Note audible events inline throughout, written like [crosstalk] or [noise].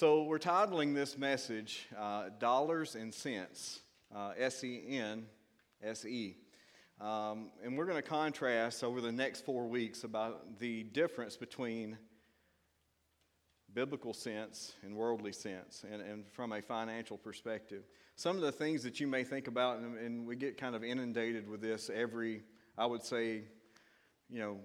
So, we're titling this message uh, Dollars and Cents, uh, S E N S E. Um, and we're going to contrast over the next four weeks about the difference between biblical sense and worldly sense, and, and from a financial perspective. Some of the things that you may think about, and, and we get kind of inundated with this every, I would say, you know,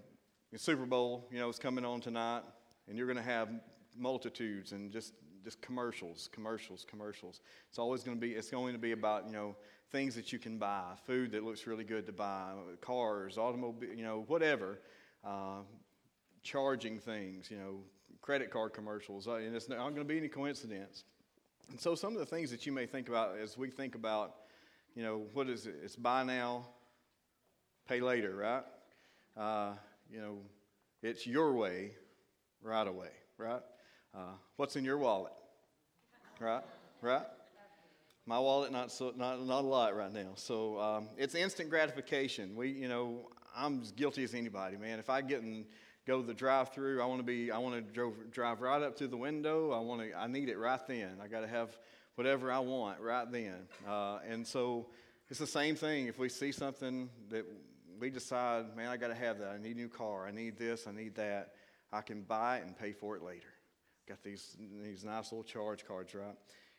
Super Bowl, you know, is coming on tonight, and you're going to have multitudes and just just commercials, commercials, commercials. It's always going to be it's going to be about you know things that you can buy, food that looks really good to buy, cars, automobile, you know, whatever, uh, charging things, you know, credit card commercials, uh, and it's not going to be any coincidence. And so some of the things that you may think about as we think about, you know, what is it? It's buy now, pay later, right? Uh, you know, it's your way, right away, right? Uh, what's in your wallet, right? Right? My wallet, not so, not not a lot right now. So um, it's instant gratification. We, you know, I'm as guilty as anybody, man. If I get and go to the drive-through, I want to be, I want to drive, drive right up to the window. I want to, I need it right then. I got to have whatever I want right then. Uh, and so it's the same thing. If we see something that we decide, man, I got to have that. I need a new car. I need this. I need that. I can buy it and pay for it later. Got these these nice little charge cards, right?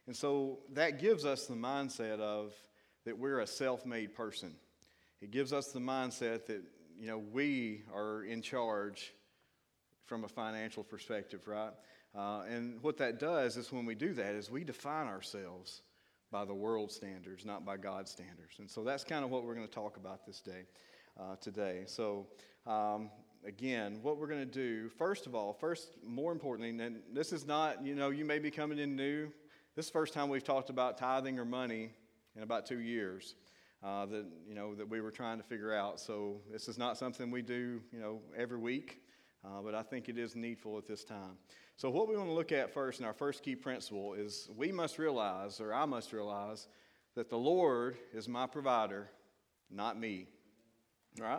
And so that gives us the mindset of that we're a self-made person. It gives us the mindset that you know we are in charge from a financial perspective, right? Uh, and what that does is when we do that is we define ourselves by the world standards, not by God's standards. And so that's kind of what we're going to talk about this day, uh, today. So um, again, what we're going to do, first of all, first, more importantly, and this is not, you know, you may be coming in new. This is the first time we've talked about tithing or money in about two years. Uh, that you know that we were trying to figure out. So this is not something we do you know every week, uh, but I think it is needful at this time. So what we want to look at first, and our first key principle is we must realize, or I must realize, that the Lord is my provider, not me. All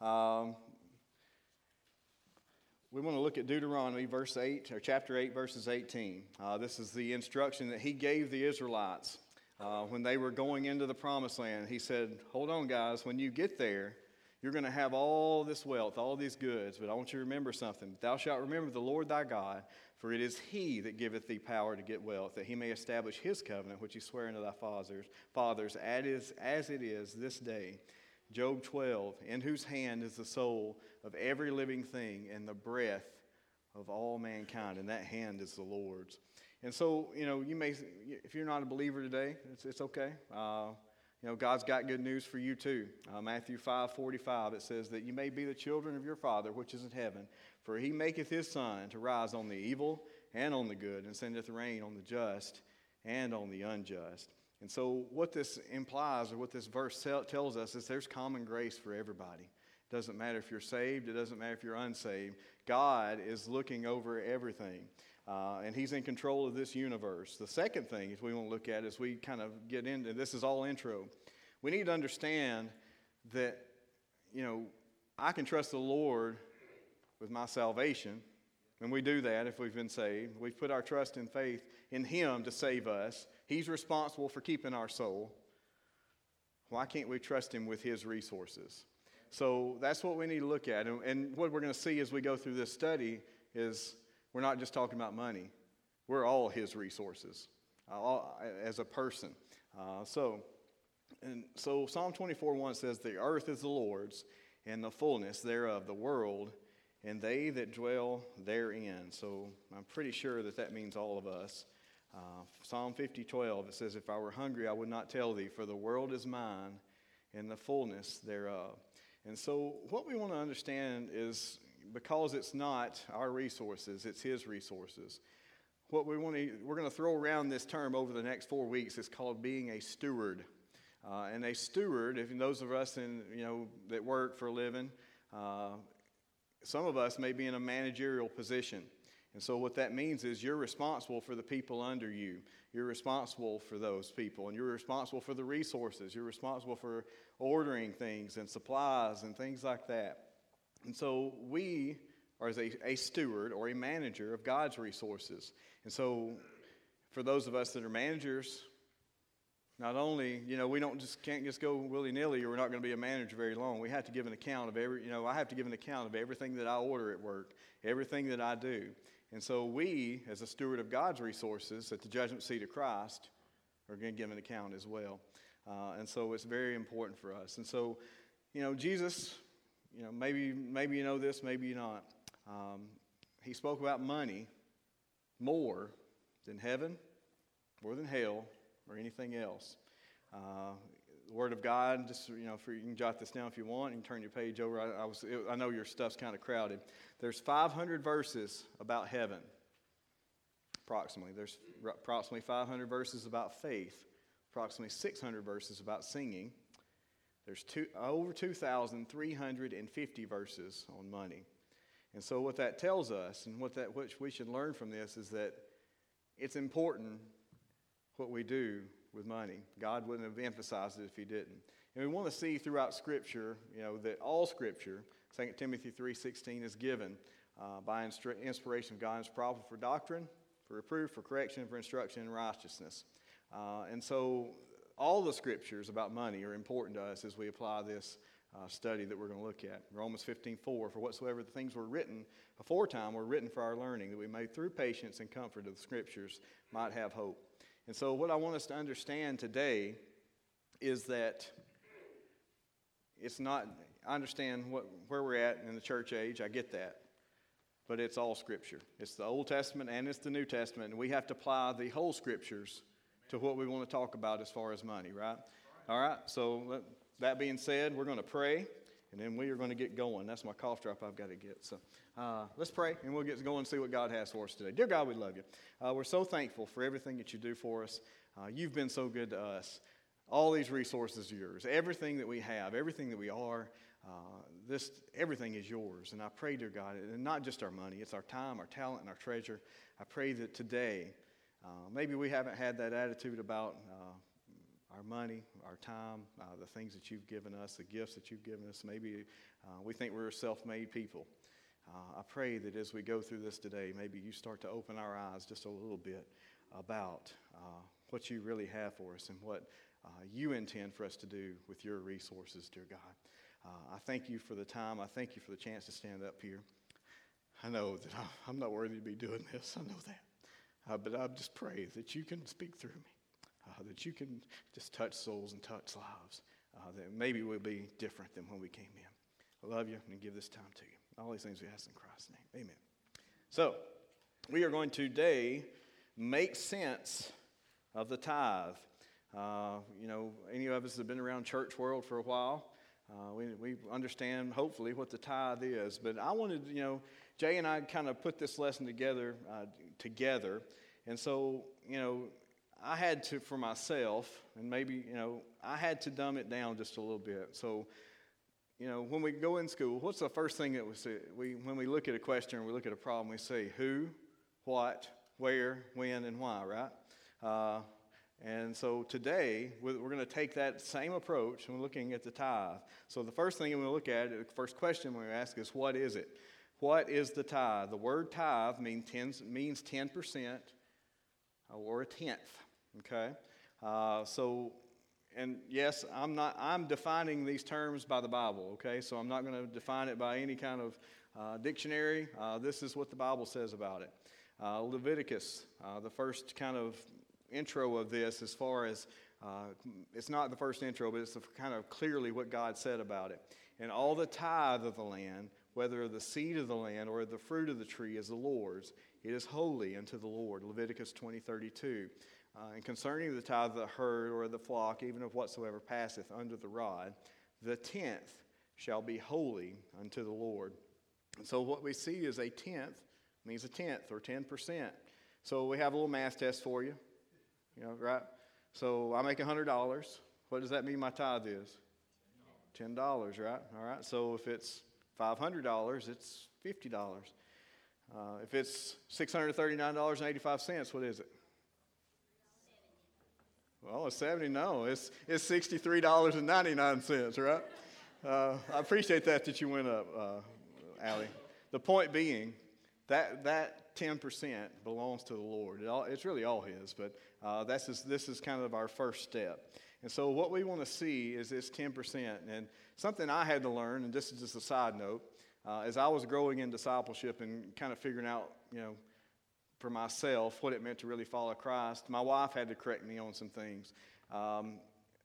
right. Um, we want to look at Deuteronomy, verse 8, or chapter 8, verses 18. Uh, this is the instruction that he gave the Israelites uh, when they were going into the promised land. He said, Hold on, guys, when you get there, you're going to have all this wealth, all these goods, but I want you to remember something. Thou shalt remember the Lord thy God, for it is he that giveth thee power to get wealth, that he may establish his covenant, which he sware unto thy fathers, fathers as, as it is this day. Job 12, in whose hand is the soul of every living thing and the breath of all mankind, and that hand is the Lord's. And so, you know, you may, if you're not a believer today, it's, it's okay. Uh, you know, God's got good news for you too. Uh, Matthew 5 45, it says that you may be the children of your Father which is in heaven, for he maketh his sun to rise on the evil and on the good, and sendeth rain on the just and on the unjust. And so, what this implies, or what this verse tells us, is there's common grace for everybody. Doesn't matter if you're saved, it doesn't matter if you're unsaved. God is looking over everything, uh, and He's in control of this universe. The second thing is we want to look at as we kind of get into this is all intro. We need to understand that, you know, I can trust the Lord with my salvation. And we do that if we've been saved. We've put our trust and faith in Him to save us. He's responsible for keeping our soul. Why can't we trust Him with His resources? So that's what we need to look at. And, and what we're going to see as we go through this study is we're not just talking about money, we're all His resources uh, all, as a person. Uh, so, and so Psalm 24 1 says, The earth is the Lord's, and the fullness thereof, the world, and they that dwell therein. So I'm pretty sure that that means all of us. Uh, Psalm 50 12, it says, If I were hungry, I would not tell thee, for the world is mine and the fullness thereof. And so, what we want to understand is because it's not our resources, it's His resources. What we want to, we're going to throw around this term over the next four weeks is called being a steward. Uh, and a steward, if those of us in, you know, that work for a living, uh, some of us may be in a managerial position. And so, what that means is you're responsible for the people under you. You're responsible for those people, and you're responsible for the resources. You're responsible for ordering things and supplies and things like that. And so, we are as a, a steward or a manager of God's resources. And so, for those of us that are managers, not only, you know, we don't just can't just go willy nilly or we're not going to be a manager very long. We have to give an account of every, you know, I have to give an account of everything that I order at work, everything that I do. And so we, as a steward of God's resources at the judgment seat of Christ, are going to give an account as well. Uh, and so it's very important for us. And so, you know, Jesus, you know, maybe maybe you know this, maybe you not. Um, he spoke about money more than heaven, more than hell, or anything else. Uh, the Word of God, just you know, for, you can jot this down if you want. Can turn your page over. I, I was, it, I know your stuff's kind of crowded. There's 500 verses about heaven, approximately. There's approximately 500 verses about faith, approximately 600 verses about singing. There's two, over 2,350 verses on money. And so, what that tells us, and what that which we should learn from this, is that it's important what we do with money. God wouldn't have emphasized it if He didn't. And we want to see throughout Scripture, you know, that all Scripture, 2 Timothy 3.16, is given uh, by inspiration of God is profitable for doctrine, for reproof, for correction, for instruction in righteousness. Uh, and so all the Scriptures about money are important to us as we apply this uh, study that we're going to look at. Romans 15, 4, for whatsoever the things were written aforetime were written for our learning, that we may through patience and comfort of the Scriptures might have hope. And so, what I want us to understand today is that it's not, I understand what, where we're at in the church age, I get that. But it's all Scripture. It's the Old Testament and it's the New Testament, and we have to apply the whole Scriptures to what we want to talk about as far as money, right? All right, so that being said, we're going to pray. And then we are going to get going. That's my cough drop I've got to get. So uh, let's pray and we'll get going and see what God has for us today. Dear God, we love you. Uh, we're so thankful for everything that you do for us. Uh, you've been so good to us. All these resources are yours. Everything that we have, everything that we are, uh, this everything is yours. And I pray, dear God, and not just our money, it's our time, our talent, and our treasure. I pray that today, uh, maybe we haven't had that attitude about uh, our money, our time, uh, the things that you've given us, the gifts that you've given us. Maybe uh, we think we're self made people. I pray that as we go through this today, maybe you start to open our eyes just a little bit about what you really have for us and what uh, you intend for us to do with your resources, dear God. Uh, I thank you for the time. I thank you for the chance to stand up here. I know that I'm not worthy to be doing this. I know that. but I just pray that you can speak through me uh, that you can just touch souls and touch lives, uh, that maybe we'll be different than when we came in. I love you and give this time to you. All these things we ask in Christ's name. Amen. So, we are going to today make sense of the tithe. Uh, you know, any of us have been around church world for a while. Uh, we, we understand, hopefully, what the tithe is. But I wanted, you know, Jay and I kind of put this lesson together, uh, together. And so, you know, I had to, for myself, and maybe, you know, I had to dumb it down just a little bit. So, you know, when we go in school, what's the first thing that we say? We, when we look at a question or we look at a problem, we say who, what, where, when, and why, right? Uh, and so today, we're going to take that same approach we're looking at the tithe. So the first thing we look at, the first question we ask is, what is it? What is the tithe? The word tithe means 10, means 10% or a tenth. Okay? Uh, so, and yes, I'm not, I'm defining these terms by the Bible, okay? So I'm not going to define it by any kind of uh, dictionary. Uh, this is what the Bible says about it. Uh, Leviticus, uh, the first kind of intro of this, as far as uh, it's not the first intro, but it's kind of clearly what God said about it. And all the tithe of the land, whether the seed of the land or the fruit of the tree, is the Lord's. It is holy unto the Lord. Leviticus 20 32. Uh, and concerning the tithe of the herd or the flock, even of whatsoever passeth under the rod, the tenth shall be holy unto the Lord. And so what we see is a tenth means a tenth or 10%. So we have a little math test for you. You know, right? So I make $100. What does that mean my tithe is? $10, right? All right. So if it's $500, it's $50. Uh, if it's $639.85, what is it? Well, it's 70 No, it's, it's $63.99, right? Uh, I appreciate that that you went up, uh, Allie. the point being, that, that 10% belongs to the Lord. It all, it's really all His, but uh, that's just, this is kind of our first step. And so, what we want to see is this 10%. And something I had to learn, and this is just a side note, uh, as I was growing in discipleship and kind of figuring out, you know, for myself what it meant to really follow Christ, my wife had to correct me on some things. Um,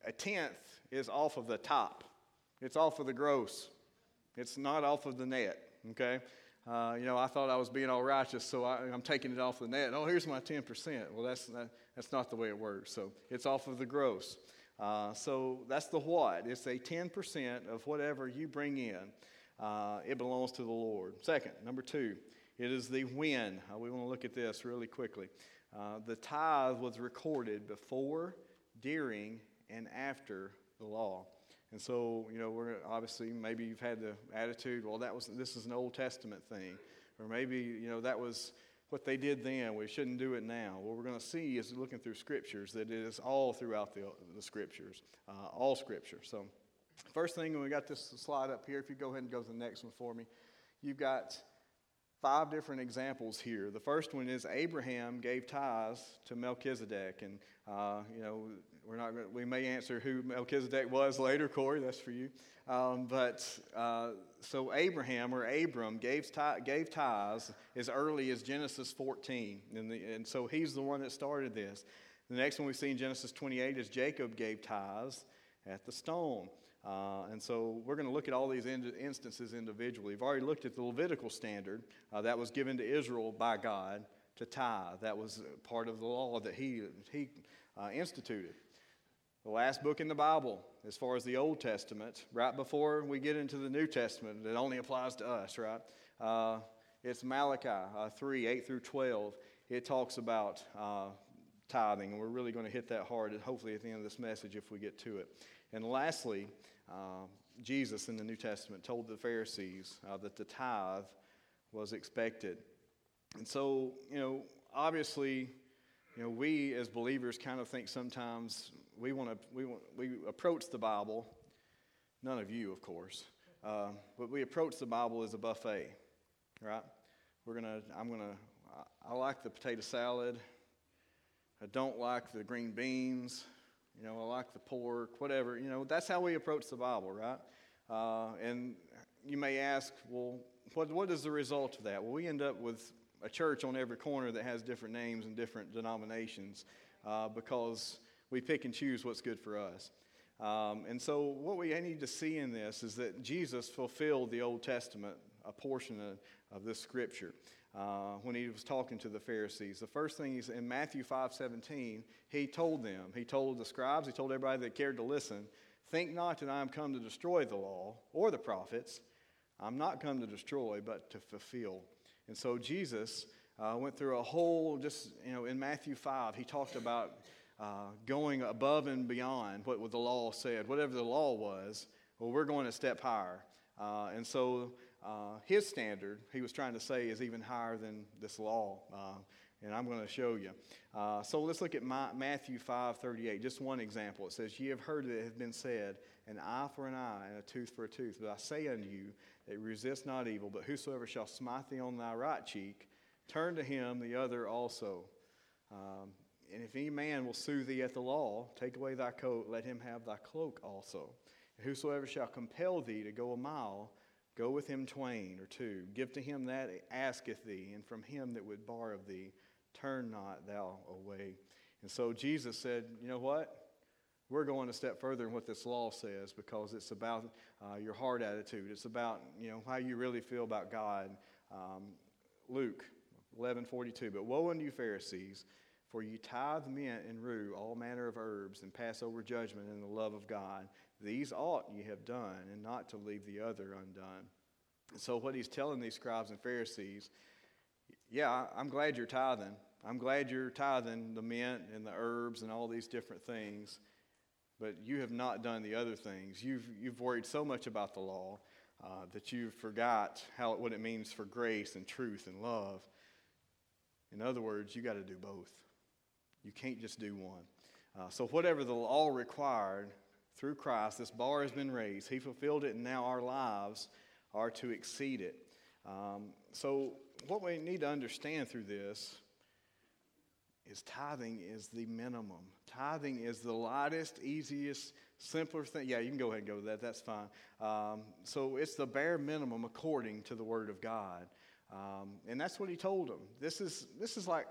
a tenth is off of the top, it's off of the gross, it's not off of the net, okay? Uh, you know, I thought I was being all righteous, so I, am taking it off the net. Oh, here's my 10%. Well, that's, that, that's not the way it works. So it's off of the gross. Uh, so that's the what. It's a 10% of whatever you bring in. Uh, it belongs to the Lord. Second, number two, it is the when. Uh, we want to look at this really quickly. Uh, the tithe was recorded before, during, and after the law. And so, you know, we're obviously maybe you've had the attitude, well, that was this is an Old Testament thing, or maybe you know that was what they did then. We shouldn't do it now. What we're going to see is looking through scriptures that it is all throughout the, the scriptures, uh, all scripture. So, first thing, we got this slide up here, if you go ahead and go to the next one for me, you've got five different examples here. The first one is Abraham gave tithes to Melchizedek, and uh, you know we're not we may answer who Melchizedek was later, Corey. That's for you. Um, but uh, so Abraham or Abram gave, gave tithes as early as Genesis 14, and, the, and so he's the one that started this. The next one we see in Genesis 28 is Jacob gave tithes at the stone. Uh, and so we're going to look at all these in- instances individually. We've already looked at the Levitical standard uh, that was given to Israel by God to tithe. That was part of the law that he, he uh, instituted. The last book in the Bible, as far as the Old Testament, right before we get into the New Testament, it only applies to us, right? Uh, it's Malachi uh, 3 8 through 12. It talks about uh, tithing, and we're really going to hit that hard, hopefully, at the end of this message if we get to it. And lastly, uh, Jesus in the New Testament told the Pharisees uh, that the tithe was expected. And so, you know, obviously, you know, we as believers kind of think sometimes we want to we want, we approach the Bible. None of you, of course, uh, but we approach the Bible as a buffet, right? We're gonna. I'm gonna. I, I like the potato salad. I don't like the green beans. You know, I like the pork, whatever. You know, that's how we approach the Bible, right? Uh, and you may ask, well, what, what is the result of that? Well, we end up with a church on every corner that has different names and different denominations uh, because we pick and choose what's good for us. Um, and so, what we need to see in this is that Jesus fulfilled the Old Testament, a portion of, of this scripture uh, when he was talking to the Pharisees. The first thing is in Matthew 5 17, he told them, he told the scribes, he told everybody that cared to listen, Think not that I am come to destroy the law or the prophets. I'm not come to destroy, but to fulfill. And so Jesus uh, went through a whole, just, you know, in Matthew 5, he talked about uh, going above and beyond what, the law said. Whatever the law was, well, we're going a step higher. Uh, and so uh, his standard, he was trying to say, is even higher than this law. Uh, and I'm going to show you. Uh, so let's look at my, Matthew 5 38, just one example. It says, Ye have heard that it has been said, an eye for an eye and a tooth for a tooth. But I say unto you, that resist not evil, but whosoever shall smite thee on thy right cheek, turn to him the other also. Um, and if any man will sue thee at the law, take away thy coat, let him have thy cloak also. And whosoever shall compel thee to go a mile, Go with him twain or two. Give to him that asketh thee, and from him that would borrow of thee, turn not thou away. And so Jesus said, You know what? We're going a step further than what this law says because it's about uh, your heart attitude. It's about you know how you really feel about God. Um, Luke 11:42. But woe unto you Pharisees, for you tithe mint and rue, all manner of herbs, and pass over judgment and the love of God. These ought ye have done, and not to leave the other undone. So, what he's telling these scribes and Pharisees, yeah, I'm glad you're tithing. I'm glad you're tithing the mint and the herbs and all these different things, but you have not done the other things. You've, you've worried so much about the law uh, that you've forgot how, what it means for grace and truth and love. In other words, you got to do both. You can't just do one. Uh, so, whatever the law required, through Christ, this bar has been raised. He fulfilled it, and now our lives are to exceed it. Um, so, what we need to understand through this is tithing is the minimum. Tithing is the lightest, easiest, simpler thing. Yeah, you can go ahead and go with that. That's fine. Um, so it's the bare minimum according to the Word of God, um, and that's what He told them. This is this is like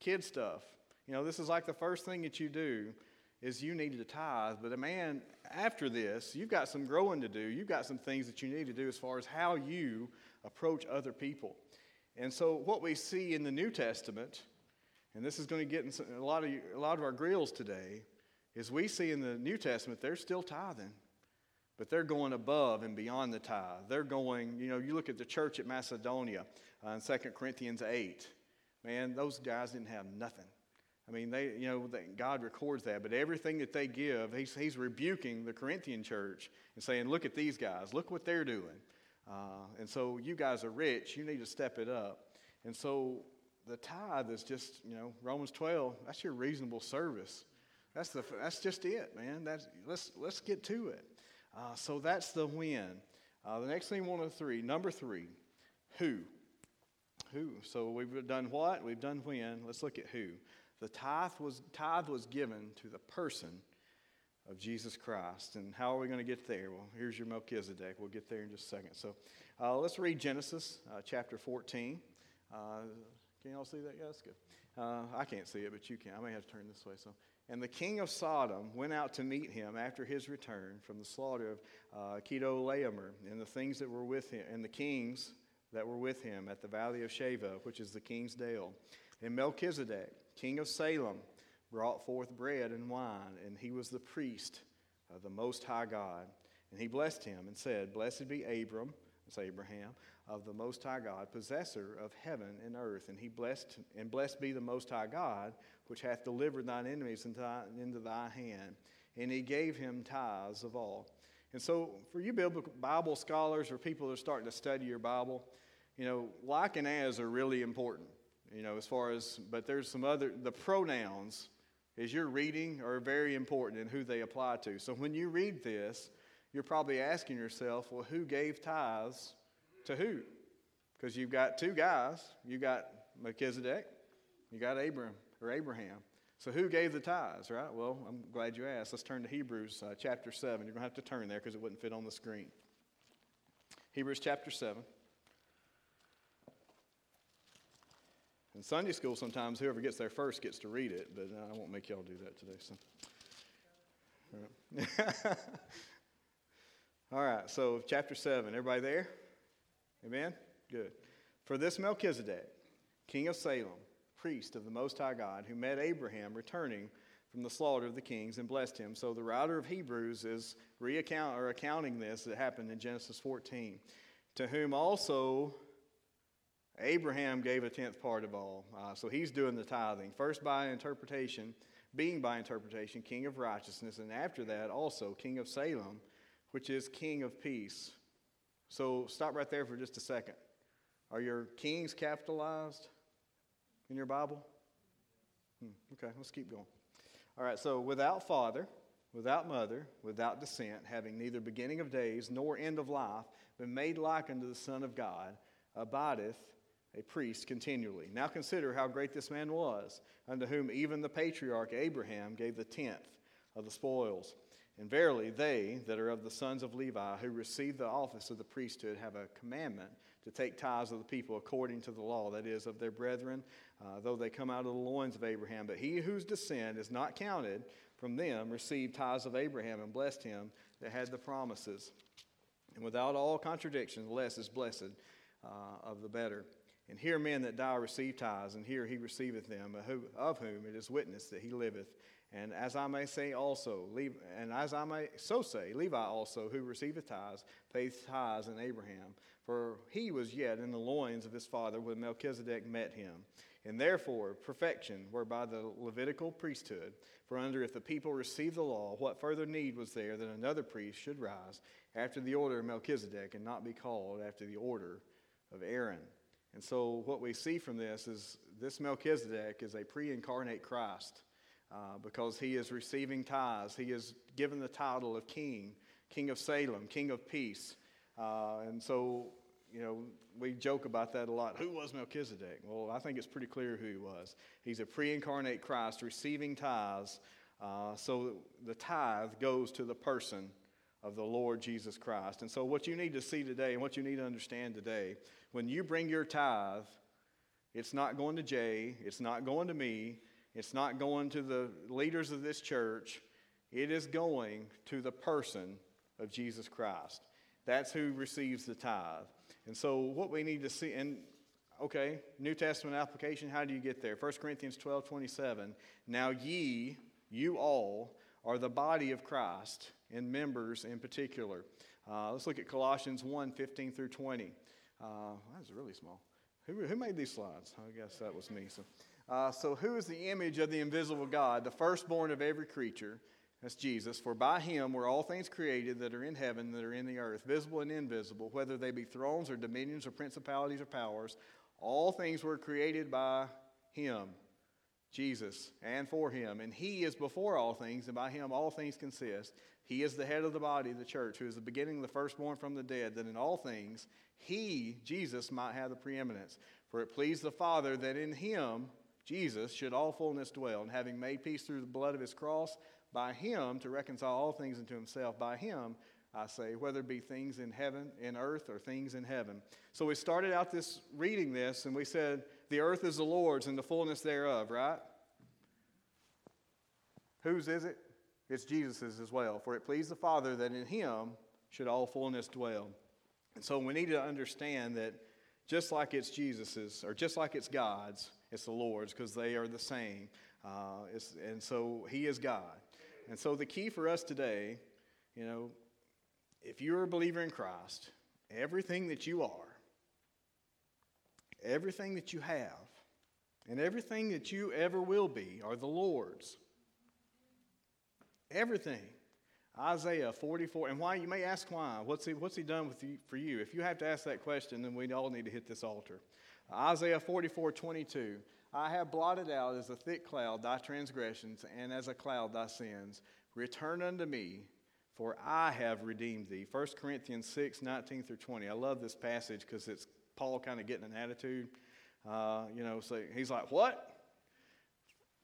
kid stuff. You know, this is like the first thing that you do is you need to tithe. But a man, after this, you've got some growing to do. You've got some things that you need to do as far as how you approach other people. And so, what we see in the New Testament, and this is going to get in a lot of a lot of our grills today, is we see in the New Testament they're still tithing, but they're going above and beyond the tithe. They're going, you know, you look at the church at Macedonia uh, in 2 Corinthians 8. Man, those guys didn't have nothing. I mean, they, you know, they, God records that, but everything that they give, he's, he's rebuking the Corinthian church and saying, look at these guys, look what they're doing. Uh, and so you guys are rich, you need to step it up. And so the tithe is just, you know, Romans 12, that's your reasonable service. That's, the, that's just it, man. That's, let's, let's get to it. Uh, so that's the when. Uh, the next thing, one of three. Number three, who? Who? So we've done what? We've done when. Let's look at who. The tithe was, tithe was given to the person of Jesus Christ. And how are we going to get there? Well, here's your Melchizedek. We'll get there in just a second. So uh, let's read Genesis uh, chapter 14. Uh, can y'all see that? Yeah, that's good. Uh, I can't see it, but you can. I may have to turn this way. So, and the king of Sodom went out to meet him after his return from the slaughter of uh, and the things that were with him, and the kings that were with him at the valley of Shaveh, which is the king's dale. And Melchizedek, king of Salem, brought forth bread and wine, and he was the priest of the Most High God. And he blessed him and said, Blessed be Abram, that's Abraham, of the Most High God, possessor of heaven and earth. And he blessed, and blessed be the Most High God, which hath delivered thine enemies into, thy, into thy hand. And he gave him tithes of all. And so, for you Bible scholars or people that are starting to study your Bible, you know, like and as are really important you know, as far as, but there's some other, the pronouns as you're reading are very important in who they apply to. So when you read this, you're probably asking yourself, well, who gave tithes to who? Because you've got two guys. You got Melchizedek, you got Abraham or Abraham. So who gave the tithes, right? Well, I'm glad you asked. Let's turn to Hebrews uh, chapter 7. You're going to have to turn there because it wouldn't fit on the screen. Hebrews chapter 7. In Sunday school, sometimes whoever gets there first gets to read it, but uh, I won't make y'all do that today. So. [laughs] All right, so chapter 7. Everybody there? Amen? Good. For this Melchizedek, king of Salem, priest of the Most High God, who met Abraham returning from the slaughter of the kings and blessed him. So the writer of Hebrews is accounting this that happened in Genesis 14. To whom also Abraham gave a tenth part of all. Uh, so he's doing the tithing. First by interpretation, being by interpretation, king of righteousness, and after that also king of Salem, which is king of peace. So stop right there for just a second. Are your kings capitalized in your Bible? Hmm, okay, let's keep going. All right, so without father, without mother, without descent, having neither beginning of days nor end of life, but made like unto the Son of God, abideth a priest continually. Now consider how great this man was, unto whom even the patriarch Abraham gave the tenth of the spoils. And verily, they that are of the sons of Levi, who receive the office of the priesthood, have a commandment to take tithes of the people according to the law, that is, of their brethren, uh, though they come out of the loins of Abraham. But he whose descent is not counted from them received tithes of Abraham and blessed him that had the promises. And without all contradiction, the less is blessed uh, of the better. And here men that die receive tithes, and here he receiveth them, of whom it is witness that he liveth. And as I may say also, and as I may so say, Levi also, who receiveth tithes, pays tithes in Abraham. For he was yet in the loins of his father when Melchizedek met him. And therefore, perfection, whereby the Levitical priesthood, for under if the people received the law, what further need was there that another priest should rise after the order of Melchizedek and not be called after the order of Aaron? And so, what we see from this is this Melchizedek is a pre incarnate Christ uh, because he is receiving tithes. He is given the title of king, king of Salem, king of peace. Uh, and so, you know, we joke about that a lot. Who was Melchizedek? Well, I think it's pretty clear who he was. He's a pre incarnate Christ receiving tithes. Uh, so the tithe goes to the person of the Lord Jesus Christ. And so, what you need to see today and what you need to understand today, when you bring your tithe, it's not going to Jay, it's not going to me, it's not going to the leaders of this church. It is going to the person of Jesus Christ. That's who receives the tithe. And so, what we need to see, and okay, New Testament application, how do you get there? 1 Corinthians 12 27. Now, ye, you all, are the body of Christ, and members in particular. Uh, let's look at Colossians 1 15 through 20. Uh, that's really small. Who, who made these slides? I guess that was me. So, uh, so, who is the image of the invisible God, the firstborn of every creature? That's Jesus. For by him were all things created that are in heaven, that are in the earth, visible and invisible, whether they be thrones or dominions or principalities or powers. All things were created by him, Jesus, and for him. And he is before all things, and by him all things consist. He is the head of the body, the church, who is the beginning, the firstborn from the dead, that in all things he, Jesus, might have the preeminence. For it pleased the Father that in him, Jesus, should all fullness dwell, and having made peace through the blood of his cross, by him to reconcile all things unto himself. By him, I say, whether it be things in heaven, in earth, or things in heaven. So we started out this reading this, and we said, The earth is the Lord's and the fullness thereof, right? Whose is it? It's Jesus's as well. For it pleased the Father that in him should all fullness dwell. And so we need to understand that just like it's Jesus's, or just like it's God's, it's the Lord's, because they are the same. Uh, and so he is God. And so the key for us today, you know, if you're a believer in Christ, everything that you are, everything that you have, and everything that you ever will be are the Lord's. Everything. Isaiah 44. And why? You may ask why. What's he, what's he done with you, for you? If you have to ask that question, then we all need to hit this altar. Isaiah 44 22. I have blotted out as a thick cloud thy transgressions, and as a cloud thy sins. Return unto me, for I have redeemed thee. 1 Corinthians 6, 19 through 20. I love this passage because it's Paul kind of getting an attitude. Uh, you know, so he's like, What?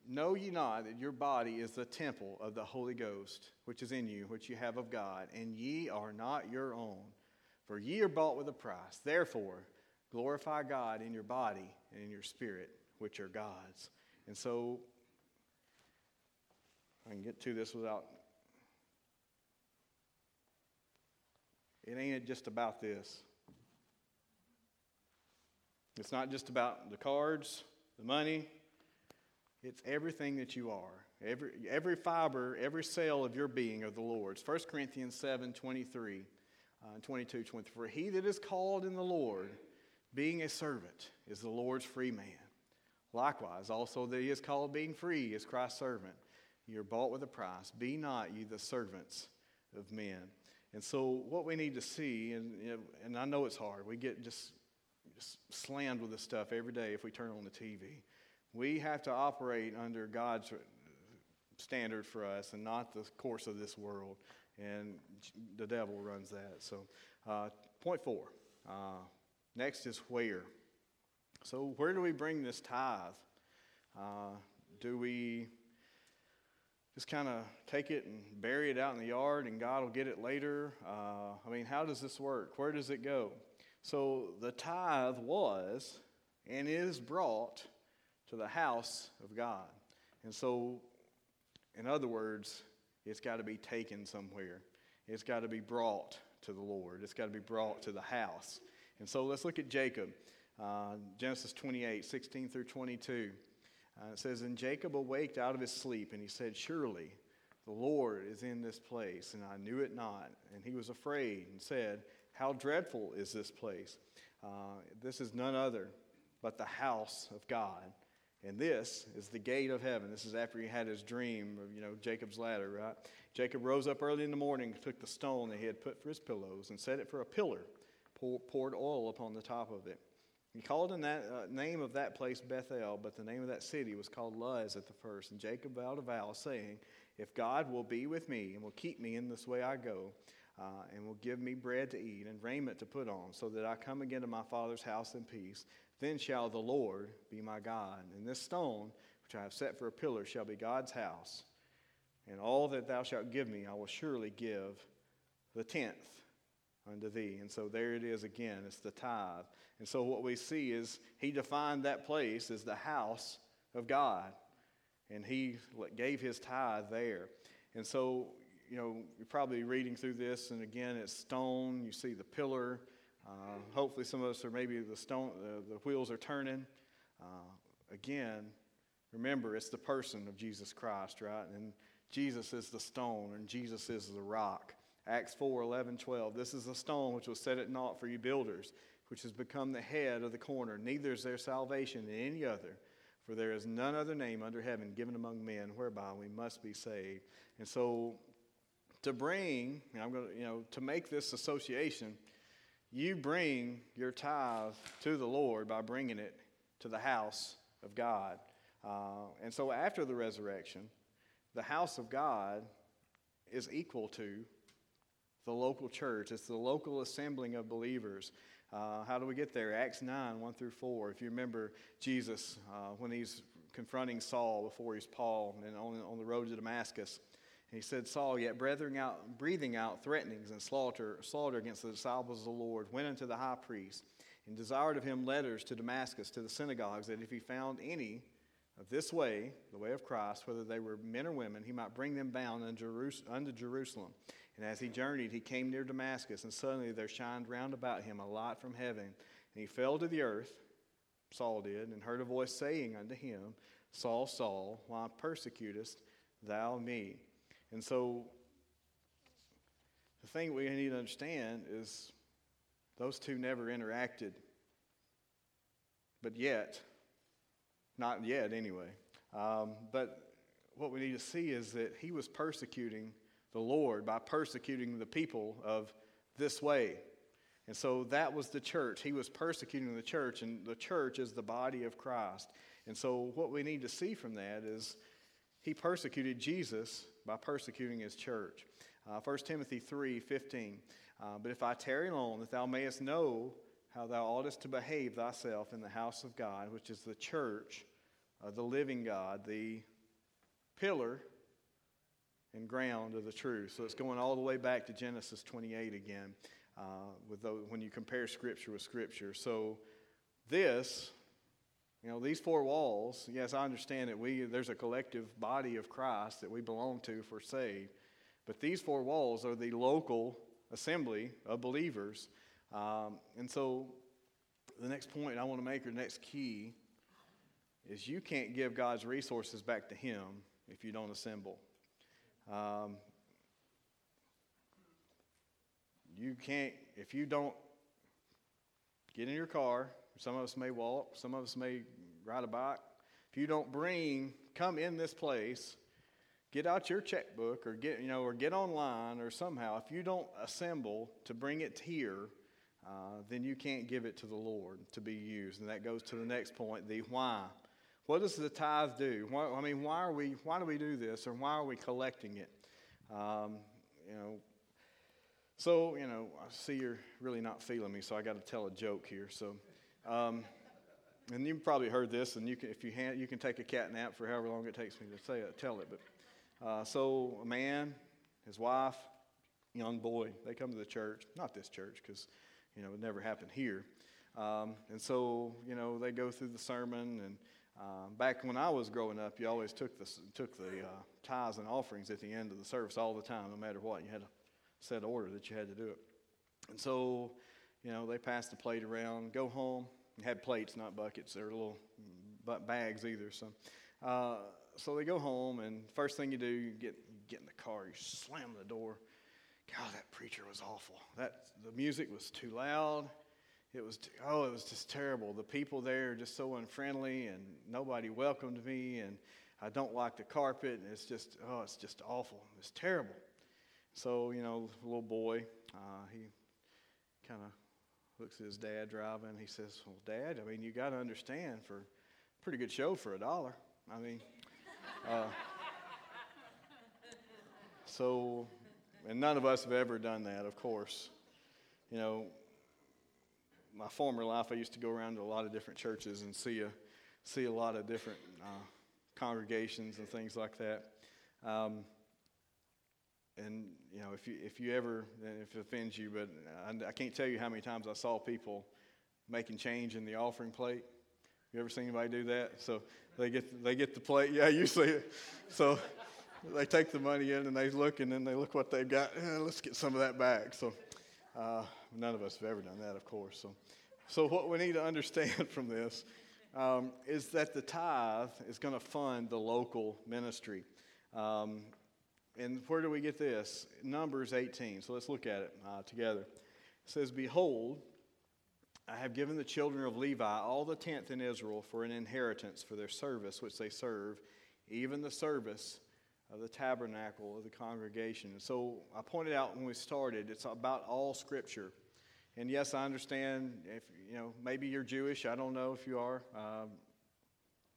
Know ye not that your body is the temple of the Holy Ghost, which is in you, which you have of God, and ye are not your own? For ye are bought with a price. Therefore, glorify God in your body and in your spirit which are God's. And so I can get to this without. It ain't just about this. It's not just about the cards, the money. It's everything that you are. Every, every fiber, every cell of your being are the Lord's. 1 Corinthians 7 23 uh, 22 24. He that is called in the Lord, being a servant, is the Lord's free man. Likewise, also that he is called being free is Christ's servant. You're bought with a price. Be not ye the servants of men. And so, what we need to see, and, and I know it's hard, we get just slammed with this stuff every day if we turn on the TV. We have to operate under God's standard for us and not the course of this world. And the devil runs that. So, uh, point four. Uh, next is where. So, where do we bring this tithe? Uh, do we just kind of take it and bury it out in the yard and God will get it later? Uh, I mean, how does this work? Where does it go? So, the tithe was and is brought to the house of God. And so, in other words, it's got to be taken somewhere. It's got to be brought to the Lord. It's got to be brought to the house. And so let's look at Jacob. Uh, Genesis 28, 16 through 22. Uh, it says, And Jacob awaked out of his sleep, and he said, Surely the Lord is in this place, and I knew it not. And he was afraid and said, How dreadful is this place? Uh, this is none other but the house of God. And this is the gate of heaven. This is after he had his dream of, you know, Jacob's ladder, right? Jacob rose up early in the morning, took the stone that he had put for his pillows, and set it for a pillar, pour, poured oil upon the top of it. He called in that uh, name of that place Bethel, but the name of that city was called Luz at the first. And Jacob vowed a vow, saying, If God will be with me and will keep me in this way I go, uh, and will give me bread to eat and raiment to put on, so that I come again to my father's house in peace. Then shall the Lord be my God. And this stone, which I have set for a pillar, shall be God's house. And all that thou shalt give me, I will surely give the tenth unto thee. And so there it is again, it's the tithe. And so what we see is he defined that place as the house of God. And he gave his tithe there. And so, you know, you're probably reading through this, and again, it's stone. You see the pillar. Uh, hopefully, some of us are maybe the stone, uh, the wheels are turning. Uh, again, remember, it's the person of Jesus Christ, right? And Jesus is the stone, and Jesus is the rock. Acts 4 11, 12. This is the stone which was set at naught for you builders, which has become the head of the corner. Neither is there salvation in any other, for there is none other name under heaven given among men whereby we must be saved. And so, to bring, I'm going to, you know, to make this association, you bring your tithe to the Lord by bringing it to the house of God. Uh, and so, after the resurrection, the house of God is equal to the local church. It's the local assembling of believers. Uh, how do we get there? Acts 9, 1 through 4. If you remember Jesus uh, when he's confronting Saul before he's Paul and on, on the road to Damascus, he said, Saul, yet breathing out, breathing out threatenings and slaughter, slaughter against the disciples of the Lord, went unto the high priest and desired of him letters to Damascus, to the synagogues, that if he found any of this way, the way of Christ, whether they were men or women, he might bring them bound unto Jerusalem. And as he journeyed, he came near Damascus, and suddenly there shined round about him a light from heaven. And he fell to the earth, Saul did, and heard a voice saying unto him, Saul, Saul, why persecutest thou me? And so the thing we need to understand is those two never interacted. But yet, not yet anyway. Um, but what we need to see is that he was persecuting the Lord by persecuting the people of this way. And so that was the church. He was persecuting the church, and the church is the body of Christ. And so what we need to see from that is he persecuted Jesus by persecuting his church. Uh, 1 Timothy 3 15. Uh, but if I tarry long, that thou mayest know how thou oughtest to behave thyself in the house of God, which is the church of the living God, the pillar and ground of the truth. So it's going all the way back to Genesis 28 again, uh, with when you compare Scripture with Scripture. So this, you know, these four walls. Yes, I understand that we there's a collective body of Christ that we belong to for saved, but these four walls are the local assembly of believers. Um, and so, the next point I want to make, or next key, is you can't give God's resources back to Him if you don't assemble. Um, you can't, if you don't get in your car, some of us may walk, some of us may ride a bike. If you don't bring, come in this place, get out your checkbook or get, you know, or get online or somehow, if you don't assemble to bring it here, uh, then you can't give it to the Lord to be used. And that goes to the next point, the why. What does the tithe do? Why, I mean, why are we? Why do we do this, or why are we collecting it? Um, you know. So you know, I see you're really not feeling me, so I got to tell a joke here. So, um, and you've probably heard this, and you can, if you hand, you can take a cat nap for however long it takes me to say it, tell it. But uh, so a man, his wife, young boy, they come to the church. Not this church, because you know it never happened here. Um, and so you know they go through the sermon and um, back when I was growing up, you always took the, took the uh, tithes and offerings at the end of the service all the time, no matter what. You had a set order that you had to do it. And so, you know, they passed the plate around, go home. Had plates, not buckets. They're little bags either. So, uh, so they go home, and first thing you do, you get, you get in the car, you slam the door. God, that preacher was awful. That the music was too loud it was oh it was just terrible the people there are just so unfriendly and nobody welcomed me and i don't like the carpet and it's just oh it's just awful it's terrible so you know little boy uh, he kind of looks at his dad driving he says well dad i mean you got to understand for a pretty good show for a dollar i mean uh, so and none of us have ever done that, of course. You know, my former life, I used to go around to a lot of different churches and see a, see a lot of different uh, congregations and things like that. Um, and you know, if you if you ever, if it offends you, but I, I, can't tell you how many times I saw people making change in the offering plate. You ever seen anybody do that? So they get they get the plate. Yeah, you see it. So they take the money in and they look and then they look what they've got. Eh, let's get some of that back. So uh, none of us have ever done that, of course. So so what we need to understand [laughs] from this um, is that the tithe is going to fund the local ministry. Um, and where do we get this? Numbers 18. So let's look at it uh, together. It says, Behold, I have given the children of Levi all the tenth in Israel for an inheritance for their service which they serve, even the service of the tabernacle of the congregation. And so I pointed out when we started, it's about all Scripture. And yes, I understand if you know maybe you're Jewish. I don't know if you are. Um,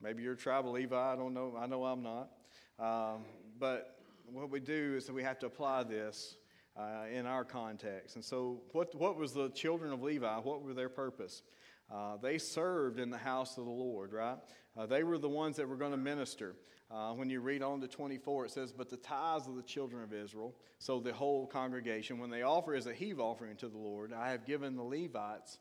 maybe you're a tribal Levi. I don't know. I know I'm not. Um, but what we do is that we have to apply this uh, in our context. And so, what, what was the children of Levi? What were their purpose? Uh, they served in the house of the Lord, right? Uh, they were the ones that were going to minister. Uh, when you read on to 24, it says, But the tithes of the children of Israel, so the whole congregation, when they offer as a heave offering to the Lord, I have given the Levites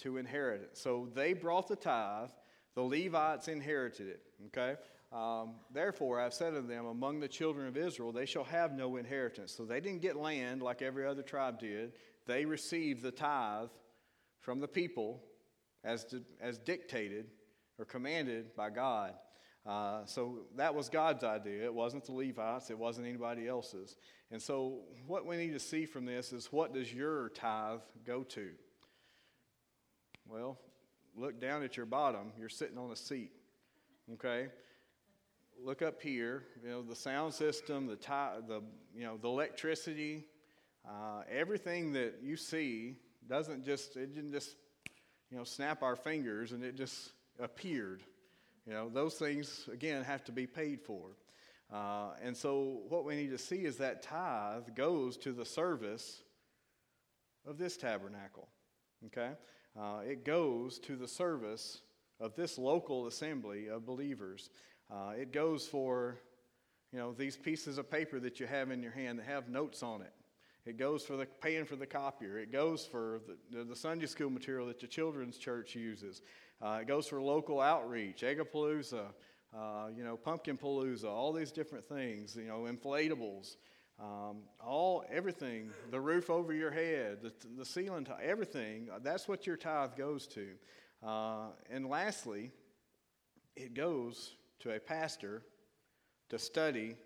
to inherit it. So they brought the tithe, the Levites inherited it, okay? Um, Therefore, I've said unto them, Among the children of Israel, they shall have no inheritance. So they didn't get land like every other tribe did. They received the tithe from the people as, di- as dictated or commanded by God. Uh, so that was God's idea. It wasn't the Levites, it wasn't anybody else's. And so, what we need to see from this is what does your tithe go to? Well, look down at your bottom. You're sitting on a seat. Okay? Look up here, you know, the sound system, the, tie, the, you know, the electricity, uh, everything that you see doesn't just, it didn't just, you know, snap our fingers and it just appeared. You know, those things, again, have to be paid for. Uh, and so what we need to see is that tithe goes to the service of this tabernacle. Okay? Uh, it goes to the service of this local assembly of believers. Uh, it goes for, you know, these pieces of paper that you have in your hand that have notes on it. It goes for the paying for the copier. It goes for the, the Sunday school material that the children's church uses. Uh, it goes for local outreach, Eggapalooza, uh, you know, Pumpkin Palooza, all these different things, you know, inflatables, um, all, everything, the roof over your head, the, the ceiling, everything, that's what your tithe goes to. Uh, and lastly, it goes to a pastor to study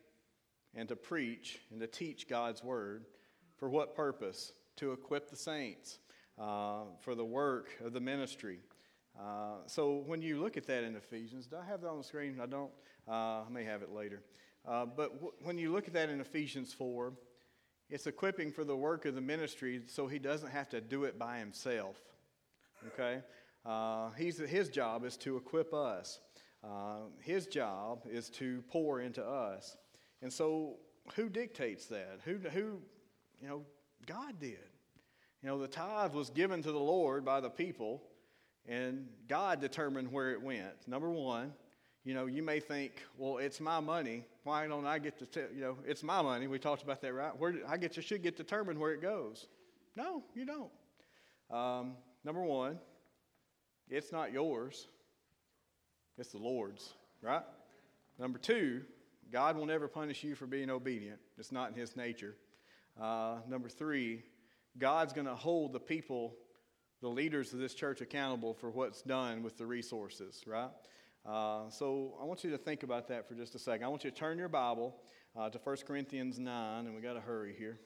and to preach and to teach God's word. For what purpose? To equip the saints uh, for the work of the ministry. Uh, so when you look at that in Ephesians, do I have that on the screen? I don't. Uh, I may have it later. Uh, but w- when you look at that in Ephesians 4, it's equipping for the work of the ministry so he doesn't have to do it by himself. Okay? Uh, he's, his job is to equip us. Uh, his job is to pour into us. And so, who dictates that? Who, who, you know, God did. You know, the tithe was given to the Lord by the people, and God determined where it went. Number one, you know, you may think, well, it's my money. Why don't I get to, tell, you know, it's my money. We talked about that, right? Where I get to, should get determined where it goes. No, you don't. Um, number one, it's not yours. It's the Lord's, right? Number two, God will never punish you for being obedient. It's not in His nature. Uh, number three, God's going to hold the people, the leaders of this church, accountable for what's done with the resources, right? Uh, so I want you to think about that for just a second. I want you to turn your Bible uh, to 1 Corinthians 9, and we got to hurry here.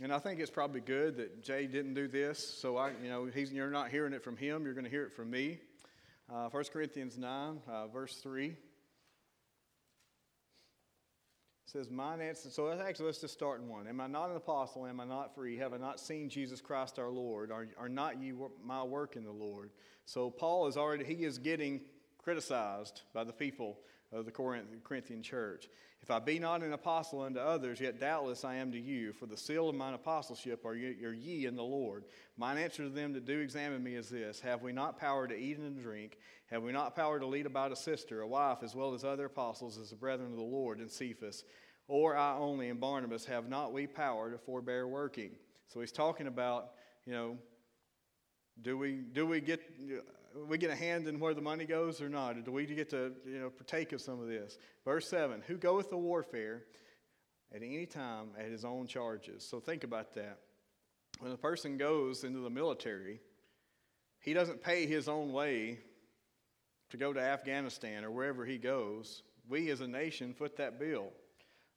And I think it's probably good that Jay didn't do this. So I, you know, he's, you're not hearing it from him. You're going to hear it from me. Uh, 1 Corinthians 9, uh, verse 3 says, Mine answer. So actually, let's just start in one. Am I not an apostle? Am I not free? Have I not seen Jesus Christ our Lord? Are, are not you my work in the Lord? So Paul is already, he is getting criticized by the people of the Corinthian church. If I be not an apostle unto others, yet doubtless I am to you, for the seal of mine apostleship are ye, are ye in the Lord. Mine answer to them that do examine me is this Have we not power to eat and drink? Have we not power to lead about a sister, a wife, as well as other apostles, as the brethren of the Lord, and Cephas? Or I only and Barnabas, have not we power to forbear working? So he's talking about, you know, do we, do we get we get a hand in where the money goes or not? Or do we get to you know partake of some of this? Verse seven: Who goeth to warfare at any time at his own charges? So think about that. When a person goes into the military, he doesn't pay his own way to go to Afghanistan or wherever he goes. We as a nation foot that bill.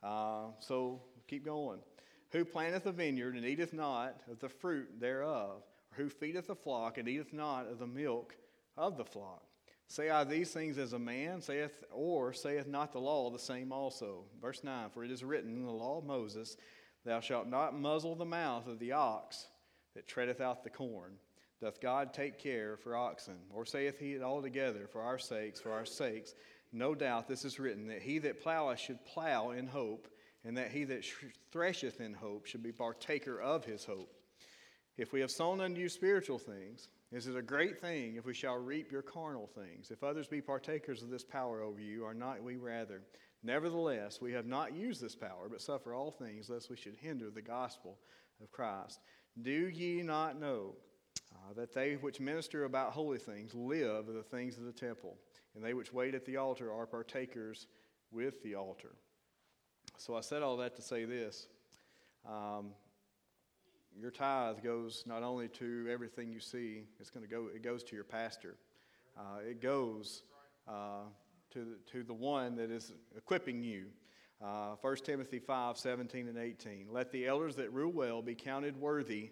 Uh, so keep going. Who planteth a vineyard and eateth not of the fruit thereof? Or who feedeth the flock and eateth not of the milk of the flock? Say I these things as a man, saith, or saith not the law the same also? Verse 9 For it is written in the law of Moses, Thou shalt not muzzle the mouth of the ox that treadeth out the corn. Doth God take care for oxen? Or saith he it altogether for our sakes, for our sakes? No doubt this is written, that he that ploweth should plow in hope, and that he that thresheth in hope should be partaker of his hope. If we have sown unto you spiritual things, is it a great thing if we shall reap your carnal things? If others be partakers of this power over you, are not we rather? Nevertheless, we have not used this power, but suffer all things, lest we should hinder the gospel of Christ. Do ye not know uh, that they which minister about holy things live of the things of the temple, and they which wait at the altar are partakers with the altar? So I said all that to say this. Um, your tithe goes not only to everything you see, it's going to go, it goes to your pastor. Uh, it goes uh, to, the, to the one that is equipping you. Uh, 1 Timothy 5 17 and 18. Let the elders that rule well be counted worthy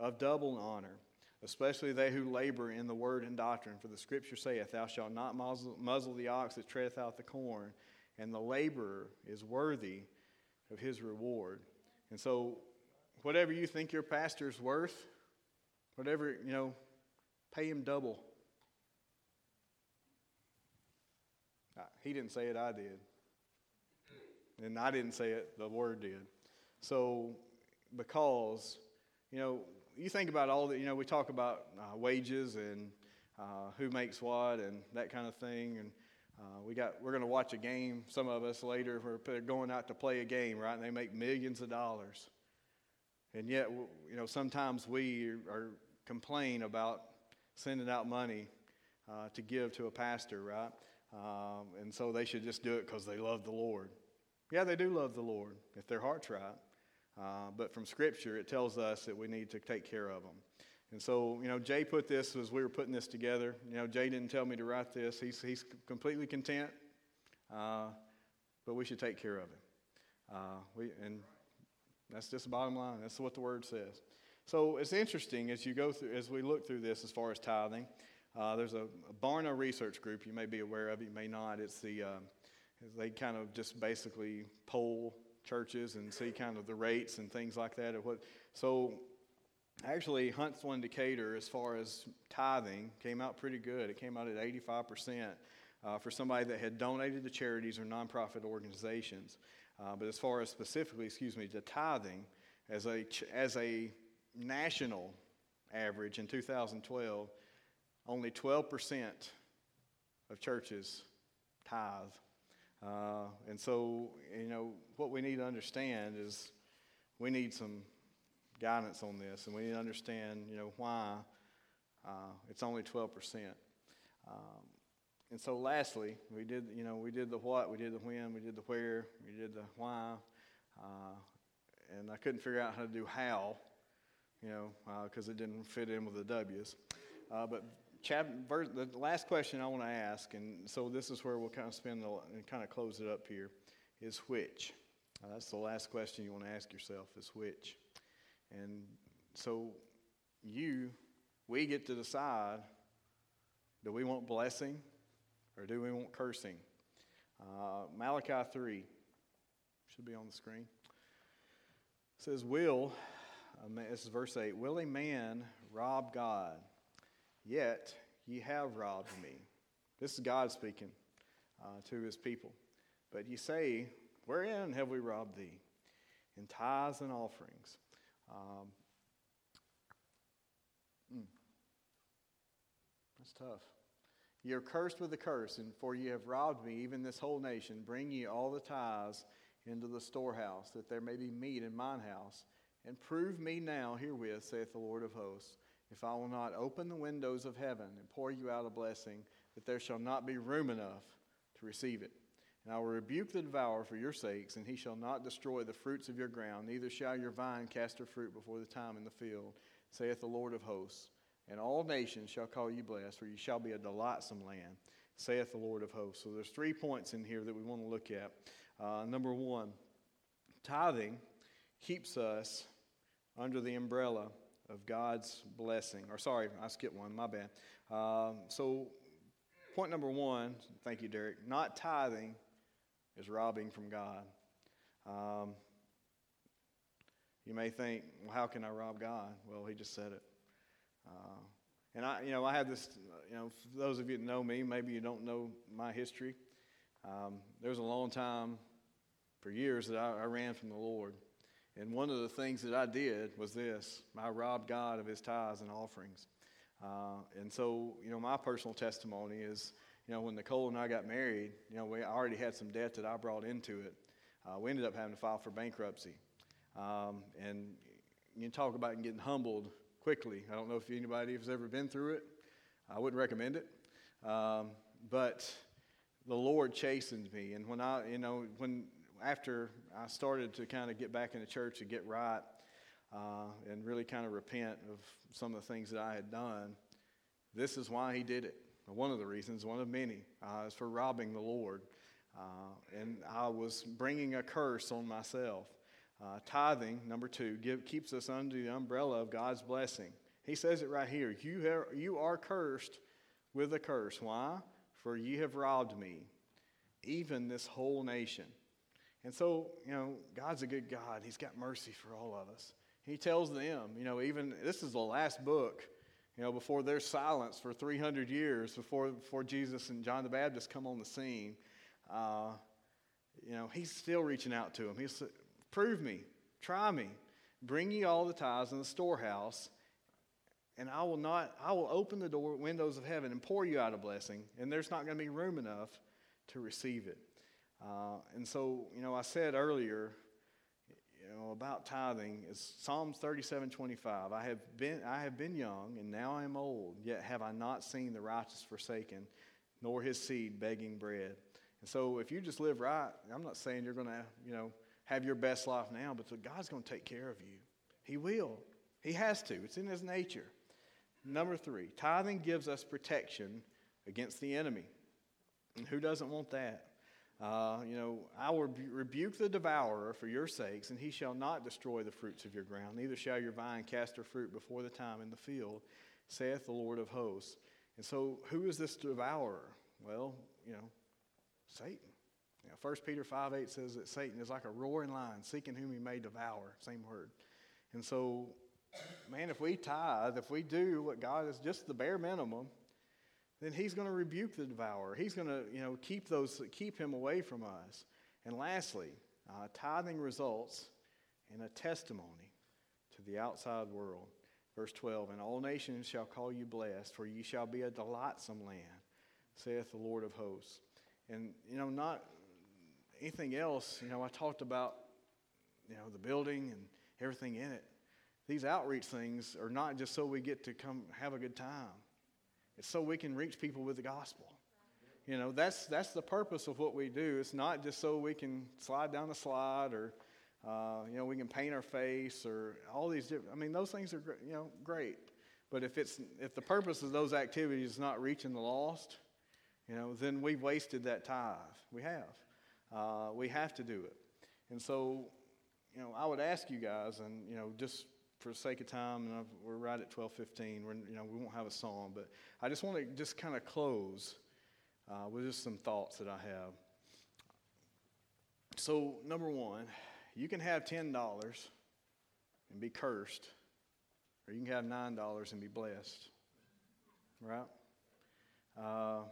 of double honor, especially they who labor in the word and doctrine. For the scripture saith, Thou shalt not muzzle, muzzle the ox that treadeth out the corn, and the laborer is worthy of his reward. And so whatever you think your pastor's worth, whatever, you know, pay him double. He didn't say it, I did. And I didn't say it, the word did. So, because, you know, you think about all that, you know, we talk about uh, wages and uh, who makes what and that kind of thing. And uh, we got, we're going to watch a game, some of us later, we're going out to play a game, right? And they make millions of dollars. And yet, you know, sometimes we are complain about sending out money uh, to give to a pastor, right? Um, and so they should just do it because they love the Lord. Yeah, they do love the Lord if their heart's right. Uh, but from Scripture, it tells us that we need to take care of them. And so, you know, Jay put this as we were putting this together. You know, Jay didn't tell me to write this. He's, he's completely content, uh, but we should take care of him. Uh, we, and that's just the bottom line. That's what the word says. So it's interesting as you go through, as we look through this as far as tithing. Uh, there's a, a, Barna research group. You may be aware of you may not. It's the, uh, they kind of just basically poll churches and see kind of the rates and things like that. What, so actually, Huntsville Decatur, as far as tithing, came out pretty good. It came out at 85% uh, for somebody that had donated to charities or nonprofit organizations. Uh, but as far as specifically, excuse me, the tithing as a, as a national average in 2012, only 12% of churches tithe. Uh, and so, you know, what we need to understand is we need some guidance on this, and we need to understand, you know, why uh, it's only 12%. Um, and so, lastly, we did, you know, we did the what, we did the when, we did the where, we did the why, uh, and I couldn't figure out how to do how, you know, because uh, it didn't fit in with the W's. Uh, but chap, the last question I want to ask, and so this is where we'll kind of spend the, and kind of close it up here, is which. Uh, that's the last question you want to ask yourself: is which. And so, you, we get to decide: do we want blessing? Or do we want cursing? Uh, Malachi 3 should be on the screen. It says, Will, this is verse 8, will a man rob God? Yet ye have robbed me. This is God speaking uh, to his people. But you say, Wherein have we robbed thee? In tithes and offerings. Um, mm, that's tough. Ye are cursed with a curse, and for ye have robbed me, even this whole nation. Bring ye all the tithes into the storehouse, that there may be meat in mine house. And prove me now herewith, saith the Lord of hosts, if I will not open the windows of heaven and pour you out a blessing, that there shall not be room enough to receive it. And I will rebuke the devourer for your sakes, and he shall not destroy the fruits of your ground, neither shall your vine cast her fruit before the time in the field, saith the Lord of hosts. And all nations shall call you blessed, for you shall be a delightsome land, saith the Lord of hosts. So there's three points in here that we want to look at. Uh, number one, tithing keeps us under the umbrella of God's blessing. Or sorry, I skipped one, my bad. Um, so point number one, thank you, Derek, not tithing is robbing from God. Um, you may think, well, how can I rob God? Well, he just said it. Uh, and I, you know, I have this, you know, for those of you that know me, maybe you don't know my history. Um, there was a long time, for years, that I, I ran from the Lord. And one of the things that I did was this I robbed God of his tithes and offerings. Uh, and so, you know, my personal testimony is, you know, when Nicole and I got married, you know, we already had some debt that I brought into it. Uh, we ended up having to file for bankruptcy. Um, and you talk about getting humbled quickly. I don't know if anybody has ever been through it. I wouldn't recommend it. Um, but the Lord chastened me. And when I, you know, when after I started to kind of get back into church and get right uh, and really kind of repent of some of the things that I had done, this is why He did it. One of the reasons, one of many, uh, is for robbing the Lord. Uh, and I was bringing a curse on myself. Uh, tithing, number two, give, keeps us under the umbrella of God's blessing. He says it right here. You, have, you are cursed with a curse. Why? For ye have robbed me, even this whole nation. And so, you know, God's a good God. He's got mercy for all of us. He tells them, you know, even this is the last book, you know, before there's silence for 300 years, before, before Jesus and John the Baptist come on the scene, uh, you know, he's still reaching out to them. He's Prove me, try me, bring ye all the tithes in the storehouse, and I will not, I will open the door, windows of heaven, and pour you out a blessing, and there's not going to be room enough to receive it. Uh, and so, you know, I said earlier, you know, about tithing is Psalms 37, 25. I have been, I have been young, and now I am old, yet have I not seen the righteous forsaken, nor his seed begging bread. And so, if you just live right, I'm not saying you're going to, you know, have your best life now, but God's going to take care of you. He will. He has to, it's in His nature. Number three, tithing gives us protection against the enemy. And who doesn't want that? Uh, you know, I will rebuke the devourer for your sakes, and he shall not destroy the fruits of your ground, neither shall your vine cast her fruit before the time in the field, saith the Lord of hosts. And so, who is this devourer? Well, you know, Satan. You know, 1 Peter 5 8 says that Satan is like a roaring lion, seeking whom he may devour. Same word. And so, man, if we tithe, if we do what God is just the bare minimum, then he's going to rebuke the devourer. He's going to, you know, keep those, keep him away from us. And lastly, uh, tithing results in a testimony to the outside world. Verse 12, and all nations shall call you blessed, for ye shall be a delightsome land, saith the Lord of hosts. And, you know, not anything else, you know, I talked about, you know, the building and everything in it. These outreach things are not just so we get to come have a good time. It's so we can reach people with the gospel. You know, that's, that's the purpose of what we do. It's not just so we can slide down the slide or, uh, you know, we can paint our face or all these different, I mean, those things are, you know, great. But if, it's, if the purpose of those activities is not reaching the lost, you know, then we've wasted that tithe. We have. Uh, we have to do it. And so, you know, I would ask you guys, and, you know, just for the sake of time, and we're right at 12:15. We're, you know, we won't have a song, but I just want to just kind of close uh, with just some thoughts that I have. So, number one, you can have ten dollars and be cursed, or you can have nine dollars and be blessed. Right? Uh,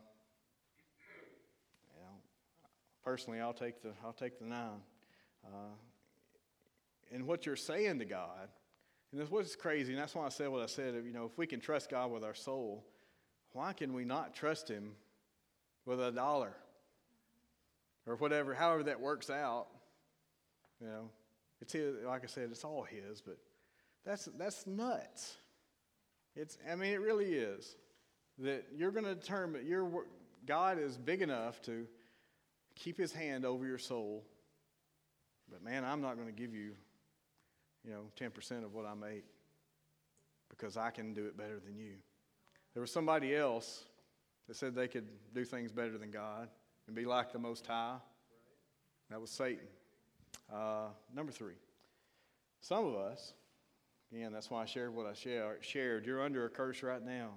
personally, I'll take the, I'll take the nine. Uh, and what you're saying to God, and this was crazy, and that's why I said what I said. You know, if we can trust God with our soul, why can we not trust Him with a dollar or whatever, however that works out? You know, it's his, like I said, it's all His, but that's that's nuts. It's, I mean, it really is that you're going to determine your God is big enough to keep His hand over your soul. But man, I'm not going to give you, you know, 10% of what I make because I can do it better than you. There was somebody else that said they could do things better than God and be like the Most High. That was Satan. Uh, number three, some of us, again, that's why I shared what I shared. You're under a curse right now.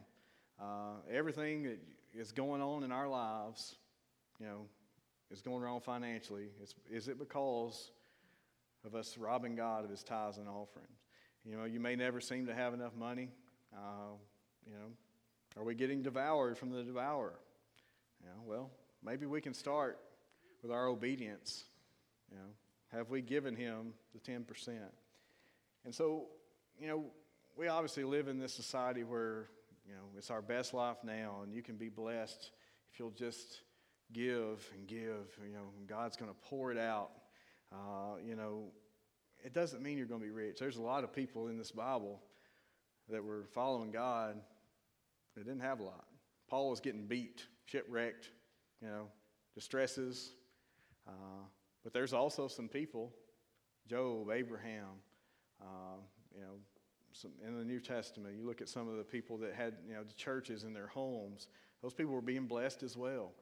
Uh, everything that is going on in our lives, you know, is going wrong financially. Is it because of us robbing God of His tithes and offerings? You know, you may never seem to have enough money. Uh, you know, are we getting devoured from the devourer? You know, well, maybe we can start with our obedience. You know, have we given Him the ten percent? And so, you know, we obviously live in this society where you know, it's our best life now, and you can be blessed if you'll just give and give. You know, God's going to pour it out. Uh, you know, it doesn't mean you're going to be rich. There's a lot of people in this Bible that were following God that didn't have a lot. Paul was getting beat, shipwrecked, you know, distresses. Uh, but there's also some people, Job, Abraham, uh, you know, some, in the New Testament, you look at some of the people that had, you know, the churches in their homes, those people were being blessed as well.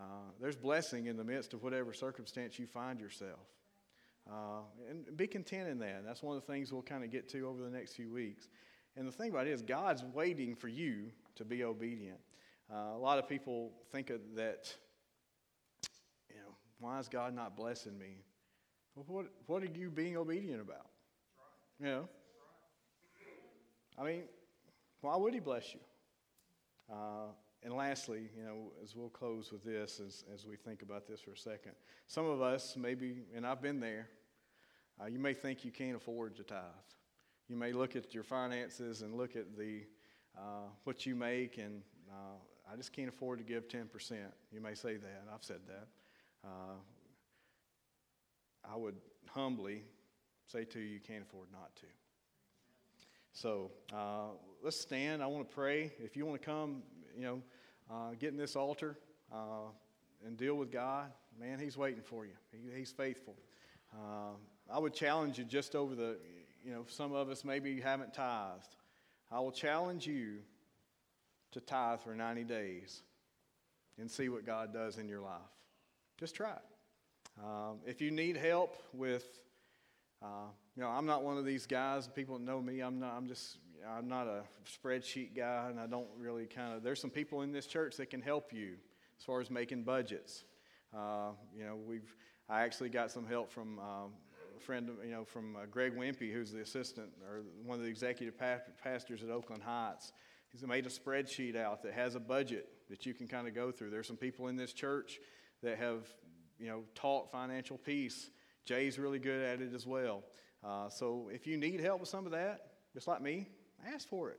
Uh, there's blessing in the midst of whatever circumstance you find yourself. Uh, and be content in that. That's one of the things we'll kind of get to over the next few weeks. And the thing about it is, God's waiting for you to be obedient. Uh, a lot of people think of that, you know, why is God not blessing me? Well, what, what are you being obedient about? You know? I mean, why would he bless you? And lastly, you know, as we'll close with this, as, as we think about this for a second, some of us maybe, and I've been there, uh, you may think you can't afford to tithe. You may look at your finances and look at the uh, what you make, and uh, I just can't afford to give 10%. You may say that. I've said that. Uh, I would humbly say to you, you can't afford not to. So uh, let's stand. I want to pray. If you want to come, you know, uh, get in this altar uh, and deal with God, man, He's waiting for you. He, he's faithful. Uh, I would challenge you just over the, you know, some of us maybe haven't tithed. I will challenge you to tithe for 90 days and see what God does in your life. Just try it. Um, if you need help with uh, you know, I'm not one of these guys. People know me. I'm not. I'm just. I'm not a spreadsheet guy, and I don't really kind of. There's some people in this church that can help you as far as making budgets. Uh, you know, we've. I actually got some help from um, a friend, you know, from uh, Greg Wimpy, who's the assistant or one of the executive pastors at Oakland Heights. He's made a spreadsheet out that has a budget that you can kind of go through. There's some people in this church that have, you know, taught financial peace Jay's really good at it as well. Uh, so if you need help with some of that, just like me, ask for it.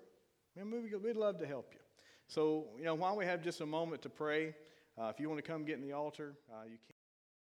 we'd love to help you. So, you know, while we have just a moment to pray, uh, if you want to come get in the altar, uh, you can.